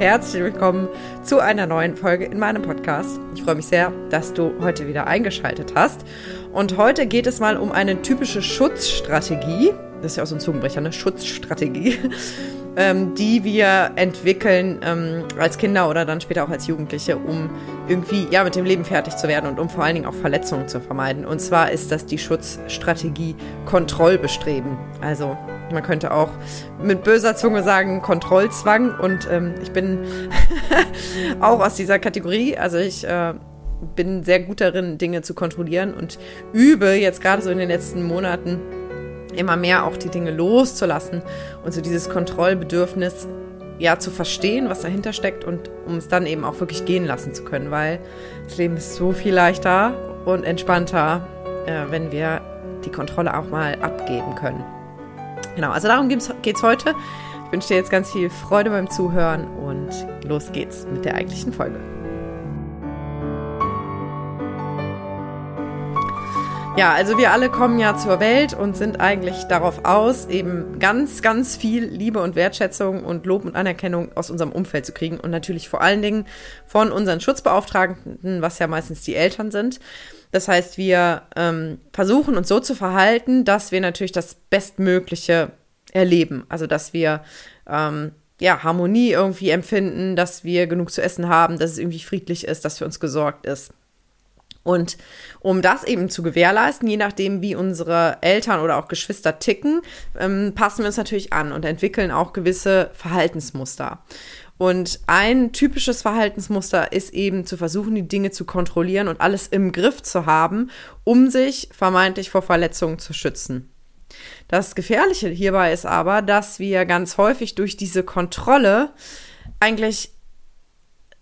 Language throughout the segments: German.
herzlich willkommen zu einer neuen Folge in meinem Podcast. Ich freue mich sehr, dass du heute wieder eingeschaltet hast. Und heute geht es mal um eine typische Schutzstrategie. Das ist ja auch so ein Zungenbrecher, eine Schutzstrategie, ähm, die wir entwickeln ähm, als Kinder oder dann später auch als Jugendliche, um irgendwie ja mit dem Leben fertig zu werden und um vor allen Dingen auch Verletzungen zu vermeiden. Und zwar ist das die Schutzstrategie Kontrollbestreben. Also man könnte auch mit böser Zunge sagen Kontrollzwang. Und ähm, ich bin auch aus dieser Kategorie. Also ich äh, bin sehr gut darin, Dinge zu kontrollieren und übe jetzt gerade so in den letzten Monaten immer mehr auch die Dinge loszulassen und so dieses Kontrollbedürfnis ja zu verstehen, was dahinter steckt und um es dann eben auch wirklich gehen lassen zu können, weil das Leben ist so viel leichter und entspannter, äh, wenn wir die Kontrolle auch mal abgeben können. Genau, also darum geht es heute. Ich wünsche dir jetzt ganz viel Freude beim Zuhören und los geht's mit der eigentlichen Folge. Ja, also wir alle kommen ja zur Welt und sind eigentlich darauf aus, eben ganz, ganz viel Liebe und Wertschätzung und Lob und Anerkennung aus unserem Umfeld zu kriegen und natürlich vor allen Dingen von unseren Schutzbeauftragten, was ja meistens die Eltern sind. Das heißt, wir ähm, versuchen uns so zu verhalten, dass wir natürlich das Bestmögliche erleben. Also, dass wir ähm, ja, Harmonie irgendwie empfinden, dass wir genug zu essen haben, dass es irgendwie friedlich ist, dass für uns gesorgt ist. Und um das eben zu gewährleisten, je nachdem, wie unsere Eltern oder auch Geschwister ticken, ähm, passen wir uns natürlich an und entwickeln auch gewisse Verhaltensmuster. Und ein typisches Verhaltensmuster ist eben zu versuchen, die Dinge zu kontrollieren und alles im Griff zu haben, um sich vermeintlich vor Verletzungen zu schützen. Das Gefährliche hierbei ist aber, dass wir ganz häufig durch diese Kontrolle eigentlich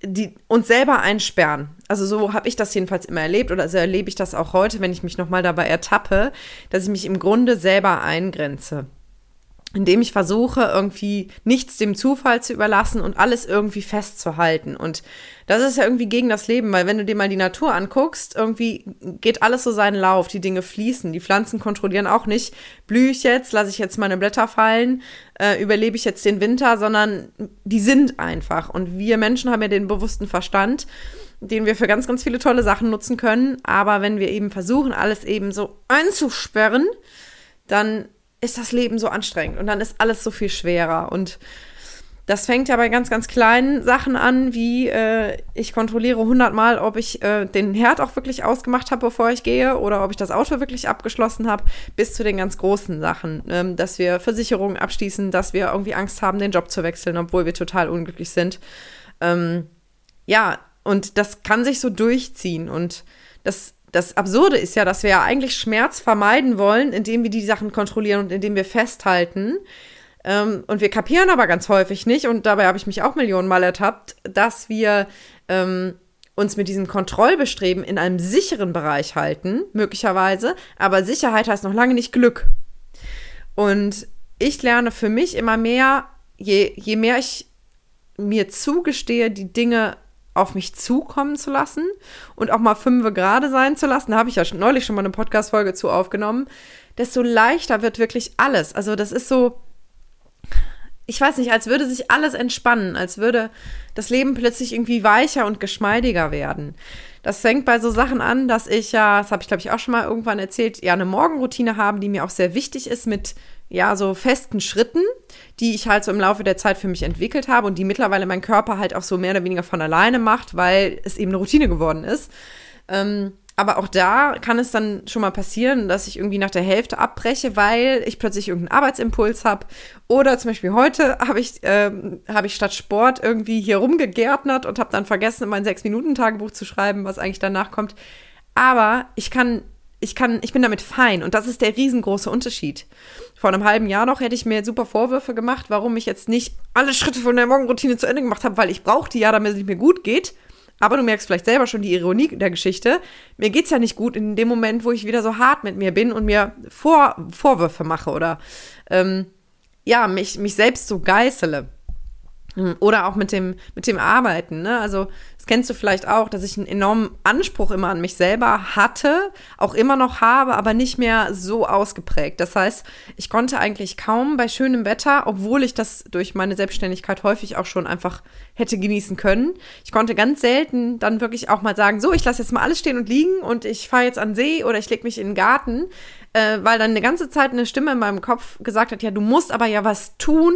die uns selber einsperren. Also so habe ich das jedenfalls immer erlebt oder so erlebe ich das auch heute, wenn ich mich nochmal dabei ertappe, dass ich mich im Grunde selber eingrenze indem ich versuche, irgendwie nichts dem Zufall zu überlassen und alles irgendwie festzuhalten. Und das ist ja irgendwie gegen das Leben, weil wenn du dir mal die Natur anguckst, irgendwie geht alles so seinen Lauf, die Dinge fließen, die Pflanzen kontrollieren auch nicht, blühe ich jetzt, lasse ich jetzt meine Blätter fallen, äh, überlebe ich jetzt den Winter, sondern die sind einfach. Und wir Menschen haben ja den bewussten Verstand, den wir für ganz, ganz viele tolle Sachen nutzen können. Aber wenn wir eben versuchen, alles eben so einzusperren, dann ist das Leben so anstrengend und dann ist alles so viel schwerer. Und das fängt ja bei ganz, ganz kleinen Sachen an, wie äh, ich kontrolliere hundertmal, ob ich äh, den Herd auch wirklich ausgemacht habe, bevor ich gehe, oder ob ich das Auto wirklich abgeschlossen habe, bis zu den ganz großen Sachen, ähm, dass wir Versicherungen abschließen, dass wir irgendwie Angst haben, den Job zu wechseln, obwohl wir total unglücklich sind. Ähm, ja, und das kann sich so durchziehen und das das Absurde ist ja, dass wir ja eigentlich Schmerz vermeiden wollen, indem wir die Sachen kontrollieren und indem wir festhalten. Ähm, und wir kapieren aber ganz häufig nicht, und dabei habe ich mich auch Millionen Mal ertappt, dass wir ähm, uns mit diesem Kontrollbestreben in einem sicheren Bereich halten, möglicherweise. Aber Sicherheit heißt noch lange nicht Glück. Und ich lerne für mich immer mehr, je, je mehr ich mir zugestehe, die Dinge auf mich zukommen zu lassen und auch mal fünfe gerade sein zu lassen, da habe ich ja neulich schon mal eine Podcast-Folge zu aufgenommen, desto leichter wird wirklich alles. Also das ist so, ich weiß nicht, als würde sich alles entspannen, als würde das Leben plötzlich irgendwie weicher und geschmeidiger werden. Das fängt bei so Sachen an, dass ich ja, das habe ich glaube ich auch schon mal irgendwann erzählt, ja eine Morgenroutine habe, die mir auch sehr wichtig ist mit ja, so festen Schritten, die ich halt so im Laufe der Zeit für mich entwickelt habe und die mittlerweile mein Körper halt auch so mehr oder weniger von alleine macht, weil es eben eine Routine geworden ist. Ähm, aber auch da kann es dann schon mal passieren, dass ich irgendwie nach der Hälfte abbreche, weil ich plötzlich irgendeinen Arbeitsimpuls habe. Oder zum Beispiel heute habe ich, ähm, hab ich statt Sport irgendwie hier rumgegärtnert und habe dann vergessen, mein Sechs-Minuten-Tagebuch zu schreiben, was eigentlich danach kommt. Aber ich kann ich kann, ich bin damit fein und das ist der riesengroße Unterschied. Vor einem halben Jahr noch hätte ich mir super Vorwürfe gemacht, warum ich jetzt nicht alle Schritte von der Morgenroutine zu Ende gemacht habe, weil ich brauche die ja, damit es mir gut geht. Aber du merkst vielleicht selber schon die Ironie der Geschichte. Mir geht's ja nicht gut in dem Moment, wo ich wieder so hart mit mir bin und mir Vor Vorwürfe mache oder ähm, ja, mich, mich selbst so geißele. Hm, oder auch mit dem, mit dem Arbeiten. Ne? Also, das kennst du vielleicht auch, dass ich einen enormen Anspruch immer an mich selber hatte, auch immer noch habe, aber nicht mehr so ausgeprägt. Das heißt, ich konnte eigentlich kaum bei schönem Wetter, obwohl ich das durch meine Selbstständigkeit häufig auch schon einfach hätte genießen können. Ich konnte ganz selten dann wirklich auch mal sagen, so, ich lasse jetzt mal alles stehen und liegen und ich fahre jetzt an See oder ich lege mich in den Garten, äh, weil dann eine ganze Zeit eine Stimme in meinem Kopf gesagt hat, ja, du musst aber ja was tun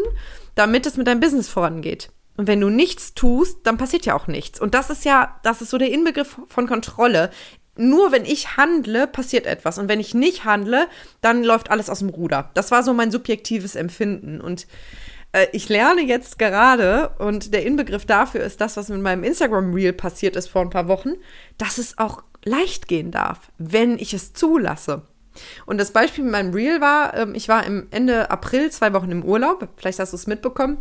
damit es mit deinem Business vorangeht. Und wenn du nichts tust, dann passiert ja auch nichts. Und das ist ja, das ist so der Inbegriff von Kontrolle. Nur wenn ich handle, passiert etwas. Und wenn ich nicht handle, dann läuft alles aus dem Ruder. Das war so mein subjektives Empfinden. Und äh, ich lerne jetzt gerade, und der Inbegriff dafür ist das, was mit meinem Instagram-Reel passiert ist vor ein paar Wochen, dass es auch leicht gehen darf, wenn ich es zulasse. Und das Beispiel mit meinem Reel war, ähm, ich war im Ende April zwei Wochen im Urlaub, vielleicht hast du es mitbekommen.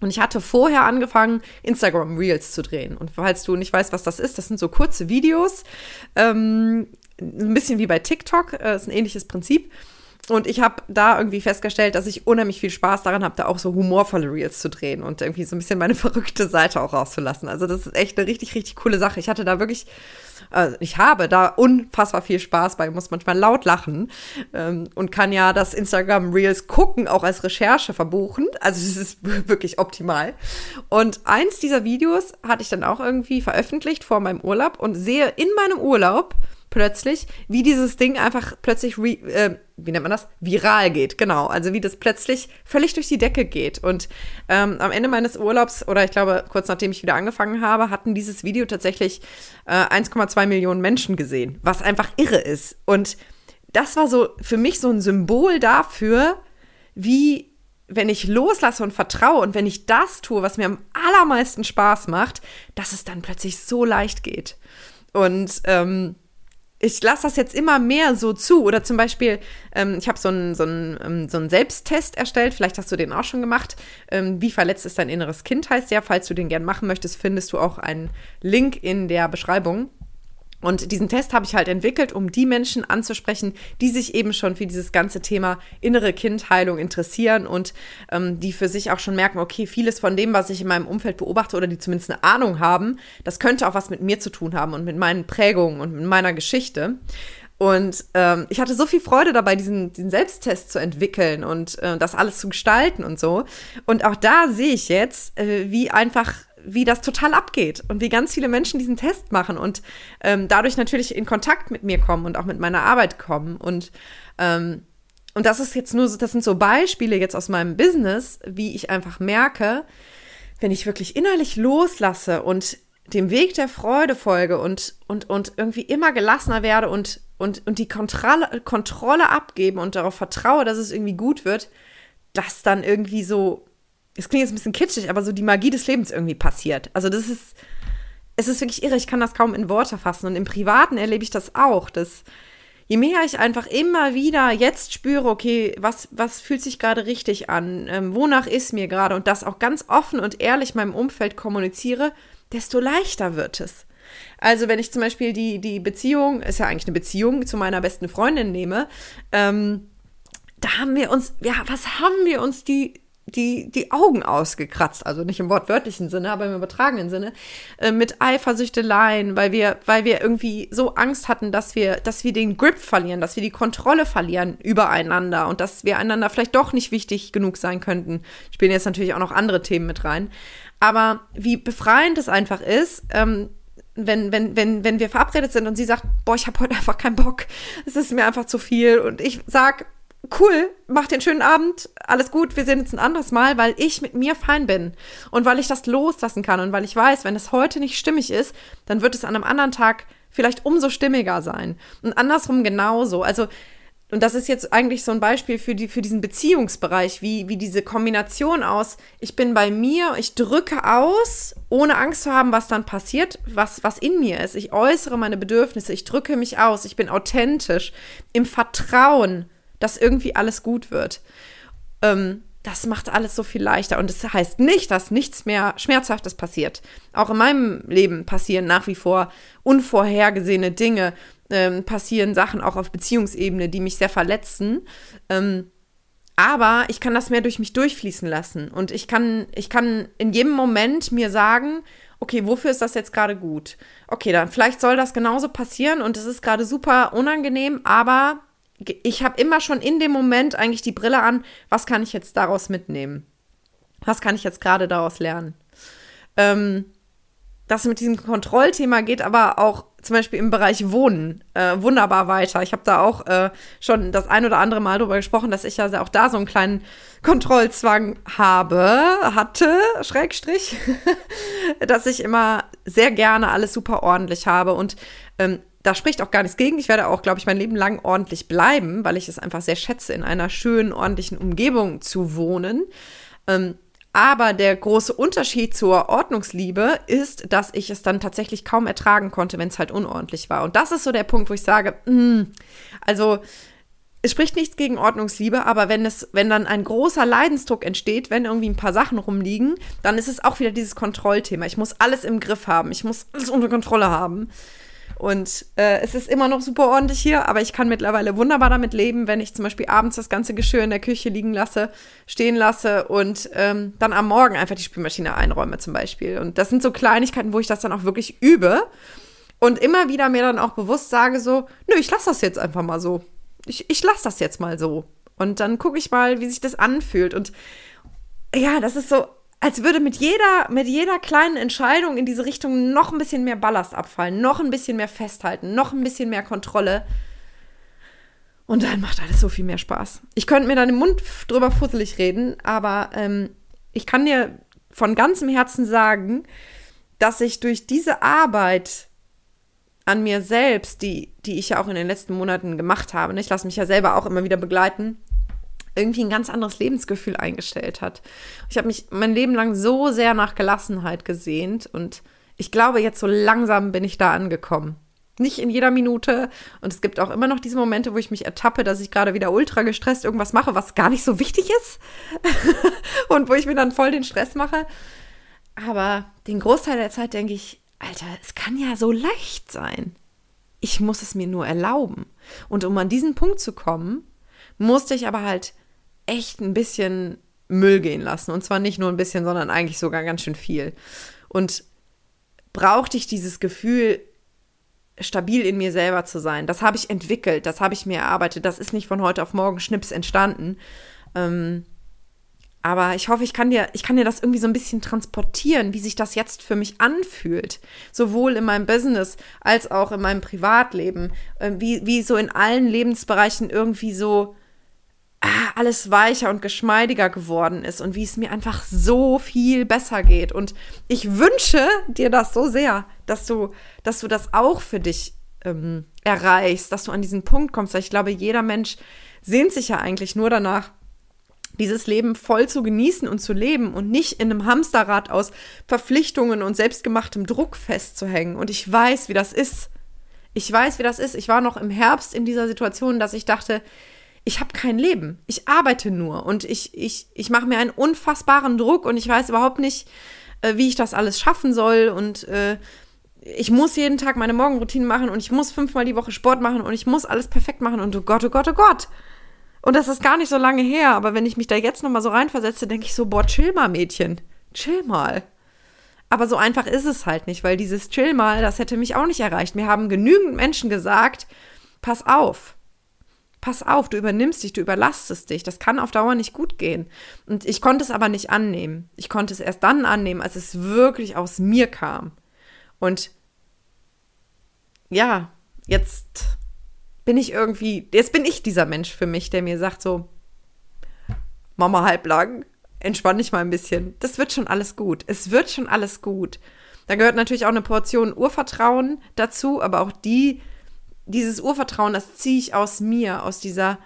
Und ich hatte vorher angefangen, Instagram Reels zu drehen. Und falls du nicht weißt, was das ist, das sind so kurze Videos, ähm, ein bisschen wie bei TikTok, äh, ist ein ähnliches Prinzip. Und ich habe da irgendwie festgestellt, dass ich unheimlich viel Spaß daran habe, da auch so humorvolle Reels zu drehen und irgendwie so ein bisschen meine verrückte Seite auch rauszulassen. Also das ist echt eine richtig, richtig coole Sache. Ich hatte da wirklich, äh, ich habe da unfassbar viel Spaß bei, muss manchmal laut lachen ähm, und kann ja das Instagram Reels gucken, auch als Recherche verbuchen. Also es ist wirklich optimal. Und eins dieser Videos hatte ich dann auch irgendwie veröffentlicht vor meinem Urlaub und sehe in meinem Urlaub, plötzlich, wie dieses Ding einfach plötzlich, re, äh, wie nennt man das? Viral geht, genau. Also wie das plötzlich völlig durch die Decke geht. Und ähm, am Ende meines Urlaubs, oder ich glaube kurz nachdem ich wieder angefangen habe, hatten dieses Video tatsächlich äh, 1,2 Millionen Menschen gesehen, was einfach irre ist. Und das war so für mich so ein Symbol dafür, wie wenn ich loslasse und vertraue und wenn ich das tue, was mir am allermeisten Spaß macht, dass es dann plötzlich so leicht geht. Und ähm, ich lasse das jetzt immer mehr so zu. Oder zum Beispiel, ähm, ich habe so einen so ähm, so Selbsttest erstellt, vielleicht hast du den auch schon gemacht. Ähm, wie verletzt ist dein inneres Kind heißt der. Falls du den gern machen möchtest, findest du auch einen Link in der Beschreibung. Und diesen Test habe ich halt entwickelt, um die Menschen anzusprechen, die sich eben schon für dieses ganze Thema innere Kindheilung interessieren und ähm, die für sich auch schon merken, okay, vieles von dem, was ich in meinem Umfeld beobachte oder die zumindest eine Ahnung haben, das könnte auch was mit mir zu tun haben und mit meinen Prägungen und mit meiner Geschichte. Und ähm, ich hatte so viel Freude dabei, diesen, diesen Selbsttest zu entwickeln und äh, das alles zu gestalten und so. Und auch da sehe ich jetzt, äh, wie einfach wie das total abgeht und wie ganz viele Menschen diesen Test machen und ähm, dadurch natürlich in Kontakt mit mir kommen und auch mit meiner Arbeit kommen. Und, ähm, und das ist jetzt nur, das sind so Beispiele jetzt aus meinem Business, wie ich einfach merke, wenn ich wirklich innerlich loslasse und dem Weg der Freude folge und, und, und irgendwie immer gelassener werde und, und, und die Kontrolle, Kontrolle abgebe und darauf vertraue, dass es irgendwie gut wird, dass dann irgendwie so es klingt jetzt ein bisschen kitschig, aber so die Magie des Lebens irgendwie passiert. Also das ist, es ist wirklich irre, ich kann das kaum in Worte fassen. Und im Privaten erlebe ich das auch, dass je mehr ich einfach immer wieder jetzt spüre, okay, was, was fühlt sich gerade richtig an, ähm, wonach ist mir gerade und das auch ganz offen und ehrlich meinem Umfeld kommuniziere, desto leichter wird es. Also wenn ich zum Beispiel die, die Beziehung, ist ja eigentlich eine Beziehung zu meiner besten Freundin nehme, ähm, da haben wir uns, ja, was haben wir uns die die, die Augen ausgekratzt, also nicht im wortwörtlichen Sinne, aber im übertragenen Sinne, äh, mit Eifersüchteleien, weil wir, weil wir irgendwie so Angst hatten, dass wir, dass wir den Grip verlieren, dass wir die Kontrolle verlieren übereinander und dass wir einander vielleicht doch nicht wichtig genug sein könnten. Spielen jetzt natürlich auch noch andere Themen mit rein. Aber wie befreiend es einfach ist, ähm, wenn, wenn, wenn, wenn wir verabredet sind und sie sagt, boah, ich habe heute einfach keinen Bock, es ist mir einfach zu viel und ich sag, cool, mach den schönen Abend, alles gut, wir sehen uns ein anderes Mal, weil ich mit mir fein bin und weil ich das loslassen kann und weil ich weiß, wenn es heute nicht stimmig ist, dann wird es an einem anderen Tag vielleicht umso stimmiger sein. Und andersrum genauso. Also, und das ist jetzt eigentlich so ein Beispiel für, die, für diesen Beziehungsbereich, wie, wie diese Kombination aus, ich bin bei mir, ich drücke aus, ohne Angst zu haben, was dann passiert, was, was in mir ist. Ich äußere meine Bedürfnisse, ich drücke mich aus, ich bin authentisch, im Vertrauen dass irgendwie alles gut wird. Ähm, das macht alles so viel leichter. Und es das heißt nicht, dass nichts mehr Schmerzhaftes passiert. Auch in meinem Leben passieren nach wie vor unvorhergesehene Dinge, ähm, passieren Sachen auch auf Beziehungsebene, die mich sehr verletzen. Ähm, Aber ich kann das mehr durch mich durchfließen lassen. Und ich kann, ich kann in jedem Moment mir sagen, okay, wofür ist das jetzt gerade gut? Okay, dann vielleicht soll das genauso passieren und es ist gerade super unangenehm, aber ich habe immer schon in dem Moment eigentlich die Brille an, was kann ich jetzt daraus mitnehmen? Was kann ich jetzt gerade daraus lernen? Ähm, das mit diesem Kontrollthema geht aber auch zum Beispiel im Bereich Wohnen äh, wunderbar weiter. Ich habe da auch äh, schon das ein oder andere Mal darüber gesprochen, dass ich ja auch da so einen kleinen Kontrollzwang habe, hatte, Schrägstrich, dass ich immer sehr gerne alles super ordentlich habe und ähm, da spricht auch gar nichts gegen. Ich werde auch, glaube ich, mein Leben lang ordentlich bleiben, weil ich es einfach sehr schätze, in einer schönen, ordentlichen Umgebung zu wohnen. Ähm, aber der große Unterschied zur Ordnungsliebe ist, dass ich es dann tatsächlich kaum ertragen konnte, wenn es halt unordentlich war. Und das ist so der Punkt, wo ich sage, mh, hm, also es spricht nichts gegen Ordnungsliebe, aber wenn es, wenn dann ein großer Leidensdruck entsteht, wenn irgendwie ein paar Sachen rumliegen, dann ist es auch wieder dieses Kontrollthema. Ich muss alles im Griff haben, ich muss alles unter Kontrolle haben. Und äh, es ist immer noch super ordentlich hier, aber ich kann mittlerweile wunderbar damit leben, wenn ich zum Beispiel abends das ganze Geschirr in der Küche liegen lasse, stehen lasse und ähm, dann am Morgen einfach die Spülmaschine einräume zum Beispiel. Und das sind so Kleinigkeiten, wo ich das dann auch wirklich übe und immer wieder mir dann auch bewusst sage so, nö, ich lasse das jetzt einfach mal so. Ich, ich lasse das jetzt mal so. Und dann gucke ich mal, wie sich das anfühlt. Und ja, das ist so als würde mit jeder, mit jeder kleinen Entscheidung in diese Richtung noch ein bisschen mehr Ballast abfallen, noch ein bisschen mehr festhalten, noch ein bisschen mehr Kontrolle. Und dann macht alles so viel mehr Spaß. Ich könnte mir dann im Mund drüber fusselig reden, aber ähm, ich kann dir von ganzem Herzen sagen, dass ich durch diese Arbeit an mir selbst, die, die ich ja auch in den letzten Monaten gemacht habe, ne, ich lasse mich ja selber auch immer wieder begleiten, irgendwie ein ganz anderes Lebensgefühl eingestellt hat. Ich habe mich mein Leben lang so sehr nach Gelassenheit gesehnt und ich glaube, jetzt so langsam bin ich da angekommen. Nicht in jeder Minute. Und es gibt auch immer noch diese Momente, wo ich mich ertappe, dass ich gerade wieder ultra gestresst irgendwas mache, was gar nicht so wichtig ist. und wo ich mir dann voll den Stress mache. Aber den Großteil der Zeit denke ich, Alter, es kann ja so leicht sein. Ich muss es mir nur erlauben. Und um an diesen Punkt zu kommen, musste ich aber halt echt ein bisschen Müll gehen lassen. Und zwar nicht nur ein bisschen, sondern eigentlich sogar ganz schön viel. Und brauchte ich dieses Gefühl, stabil in mir selber zu sein. Das habe ich entwickelt, das habe ich mir erarbeitet. Das ist nicht von heute auf morgen Schnips entstanden. Ähm, aber ich hoffe, ich kann dir, ich kann dir das irgendwie so ein bisschen transportieren, wie sich das jetzt für mich anfühlt. Sowohl in meinem Business als auch in meinem Privatleben. Äh, wie, wie so in allen Lebensbereichen irgendwie so alles weicher und geschmeidiger geworden ist und wie es mir einfach so viel besser geht. Und ich wünsche dir das so sehr, dass du, dass du das auch für dich ähm, erreichst, dass du an diesen Punkt kommst. Weil ich glaube, jeder Mensch sehnt sich ja eigentlich nur danach, dieses Leben voll zu genießen und zu leben und nicht in einem Hamsterrad aus Verpflichtungen und selbstgemachtem Druck festzuhängen. Und ich weiß, wie das ist. Ich weiß, wie das ist. Ich war noch im Herbst in dieser Situation, dass ich dachte, ich habe kein Leben. Ich arbeite nur und ich, ich, ich mache mir einen unfassbaren Druck und ich weiß überhaupt nicht, äh, wie ich das alles schaffen soll und äh, ich muss jeden Tag meine Morgenroutine machen und ich muss fünfmal die Woche Sport machen und ich muss alles perfekt machen und oh Gott, oh Gott, oh Gott. Und das ist gar nicht so lange her, aber wenn ich mich da jetzt nochmal so reinversetze, denke ich so, boah, chill mal, Mädchen. Chill mal. Aber so einfach ist es halt nicht, weil dieses Chill mal, das hätte mich auch nicht erreicht. Mir haben genügend Menschen gesagt, pass auf pass auf, du übernimmst dich, du überlastest dich. Das kann auf Dauer nicht gut gehen. Und ich konnte es aber nicht annehmen. Ich konnte es erst dann annehmen, als es wirklich aus mir kam. Und ja, jetzt bin ich irgendwie, jetzt bin ich dieser Mensch für mich, der mir sagt so, Mama halblang, entspann dich mal ein bisschen. Das wird schon alles gut. Es wird schon alles gut. Da gehört natürlich auch eine Portion Urvertrauen dazu, aber auch die dieses Urvertrauen, das ziehe ich aus mir, aus dieser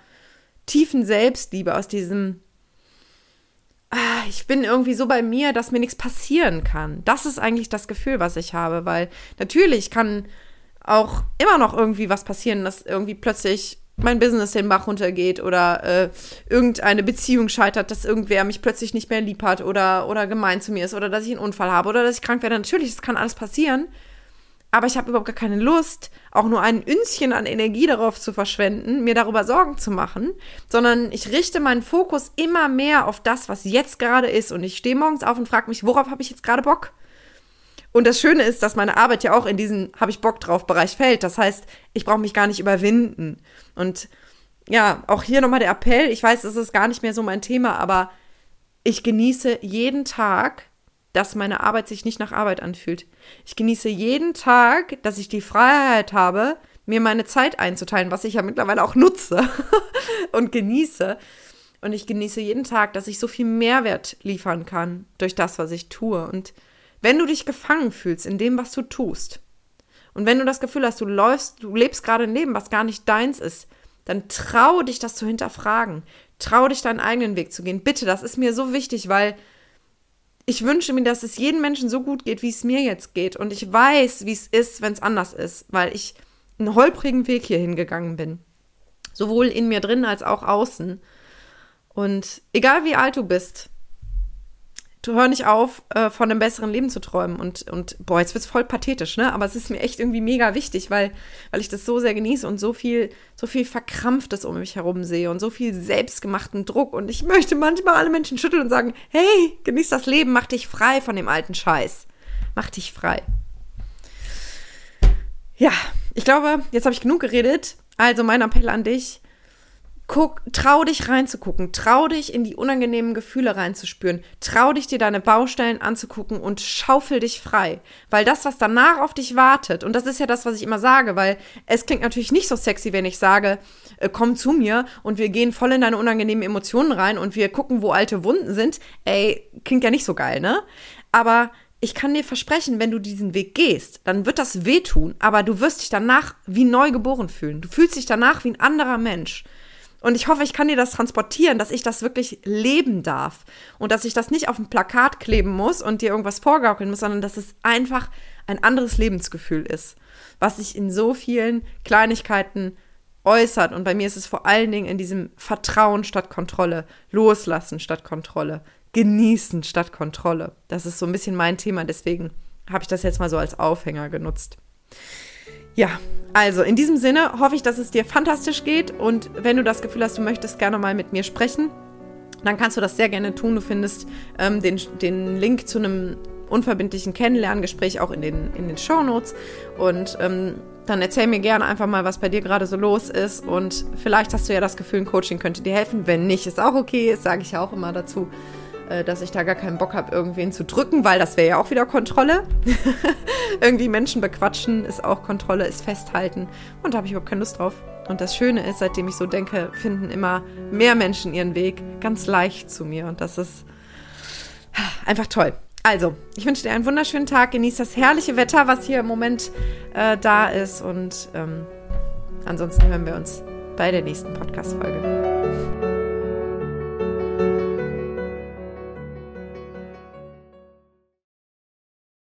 tiefen Selbstliebe, aus diesem, ah, ich bin irgendwie so bei mir, dass mir nichts passieren kann. Das ist eigentlich das Gefühl, was ich habe, weil natürlich kann auch immer noch irgendwie was passieren, dass irgendwie plötzlich mein Business den Bach runtergeht oder äh, irgendeine Beziehung scheitert, dass irgendwer mich plötzlich nicht mehr lieb hat oder, oder gemein zu mir ist oder dass ich einen Unfall habe oder dass ich krank werde. Natürlich, das kann alles passieren. Aber ich habe überhaupt gar keine Lust, auch nur ein Ünzchen an Energie darauf zu verschwenden, mir darüber Sorgen zu machen, sondern ich richte meinen Fokus immer mehr auf das, was jetzt gerade ist. Und ich stehe morgens auf und frage mich, worauf habe ich jetzt gerade Bock? Und das Schöne ist, dass meine Arbeit ja auch in diesen habe ich Bock drauf Bereich fällt. Das heißt, ich brauche mich gar nicht überwinden. Und ja, auch hier nochmal der Appell. Ich weiß, es ist gar nicht mehr so mein Thema, aber ich genieße jeden Tag, dass meine Arbeit sich nicht nach Arbeit anfühlt. Ich genieße jeden Tag, dass ich die Freiheit habe, mir meine Zeit einzuteilen, was ich ja mittlerweile auch nutze und genieße. Und ich genieße jeden Tag, dass ich so viel Mehrwert liefern kann durch das, was ich tue. Und wenn du dich gefangen fühlst in dem, was du tust, und wenn du das Gefühl hast, du läufst, du lebst gerade ein Leben, was gar nicht deins ist, dann trau dich, das zu hinterfragen. Trau dich, deinen eigenen Weg zu gehen. Bitte, das ist mir so wichtig, weil ich wünsche mir, dass es jedem Menschen so gut geht, wie es mir jetzt geht. Und ich weiß, wie es ist, wenn es anders ist, weil ich einen holprigen Weg hier hingegangen bin. Sowohl in mir drin als auch außen. Und egal wie alt du bist, hör nicht auf, äh, von einem besseren Leben zu träumen. Und, und boah, jetzt wird's voll pathetisch, ne? Aber es ist mir echt irgendwie mega wichtig, weil, weil ich das so sehr genieße und so viel, so viel Verkrampftes um mich herum sehe und so viel selbstgemachten Druck. Und ich möchte manchmal alle Menschen schütteln und sagen, hey, genieß das Leben, mach dich frei von dem alten Scheiß. Mach dich frei. Ja, ich glaube, jetzt habe ich genug geredet. Also mein Appell an dich, Guck, trau dich reinzugucken, trau dich in die unangenehmen Gefühle reinzuspüren, trau dich dir deine Baustellen anzugucken und schaufel dich frei. Weil das, was danach auf dich wartet, und das ist ja das, was ich immer sage, weil es klingt natürlich nicht so sexy, wenn ich sage, äh, komm zu mir und wir gehen voll in deine unangenehmen Emotionen rein und wir gucken, wo alte Wunden sind. Ey, klingt ja nicht so geil, ne? Aber ich kann dir versprechen, wenn du diesen Weg gehst, dann wird das wehtun, aber du wirst dich danach wie neu geboren fühlen. Du fühlst dich danach wie ein anderer Mensch. Und ich hoffe, ich kann dir das transportieren, dass ich das wirklich leben darf und dass ich das nicht auf ein Plakat kleben muss und dir irgendwas vorgaukeln muss, sondern dass es einfach ein anderes Lebensgefühl ist, was sich in so vielen Kleinigkeiten äußert. Und bei mir ist es vor allen Dingen in diesem Vertrauen statt Kontrolle, Loslassen statt Kontrolle, Genießen statt Kontrolle. Das ist so ein bisschen mein Thema, deswegen habe ich das jetzt mal so als Aufhänger genutzt. Ja, also in diesem Sinne hoffe ich, dass es dir fantastisch geht und wenn du das Gefühl hast, du möchtest gerne mal mit mir sprechen, dann kannst du das sehr gerne tun. Du findest ähm, den, den Link zu einem unverbindlichen Kennenlerngespräch auch in den, in den Show Notes und ähm, dann erzähl mir gerne einfach mal, was bei dir gerade so los ist und vielleicht hast du ja das Gefühl, ein Coaching könnte dir helfen. Wenn nicht, ist auch okay, sage ich ja auch immer dazu. Äh, dass ich da gar keinen Bock habe, irgendwen zu drücken, weil das wäre ja auch wieder Kontrolle. Irgendwie Menschen bequatschen ist auch Kontrolle, ist festhalten. Und da habe ich überhaupt keine Lust drauf. Und das Schöne ist, seitdem ich so denke, finden immer mehr Menschen ihren Weg ganz leicht zu mir. Und das ist einfach toll. Also, ich wünsche dir einen wunderschönen Tag. Genieß das herrliche Wetter, was hier im Moment äh, da ist. Und ähm, ansonsten hören wir uns bei der nächsten Podcast-Folge.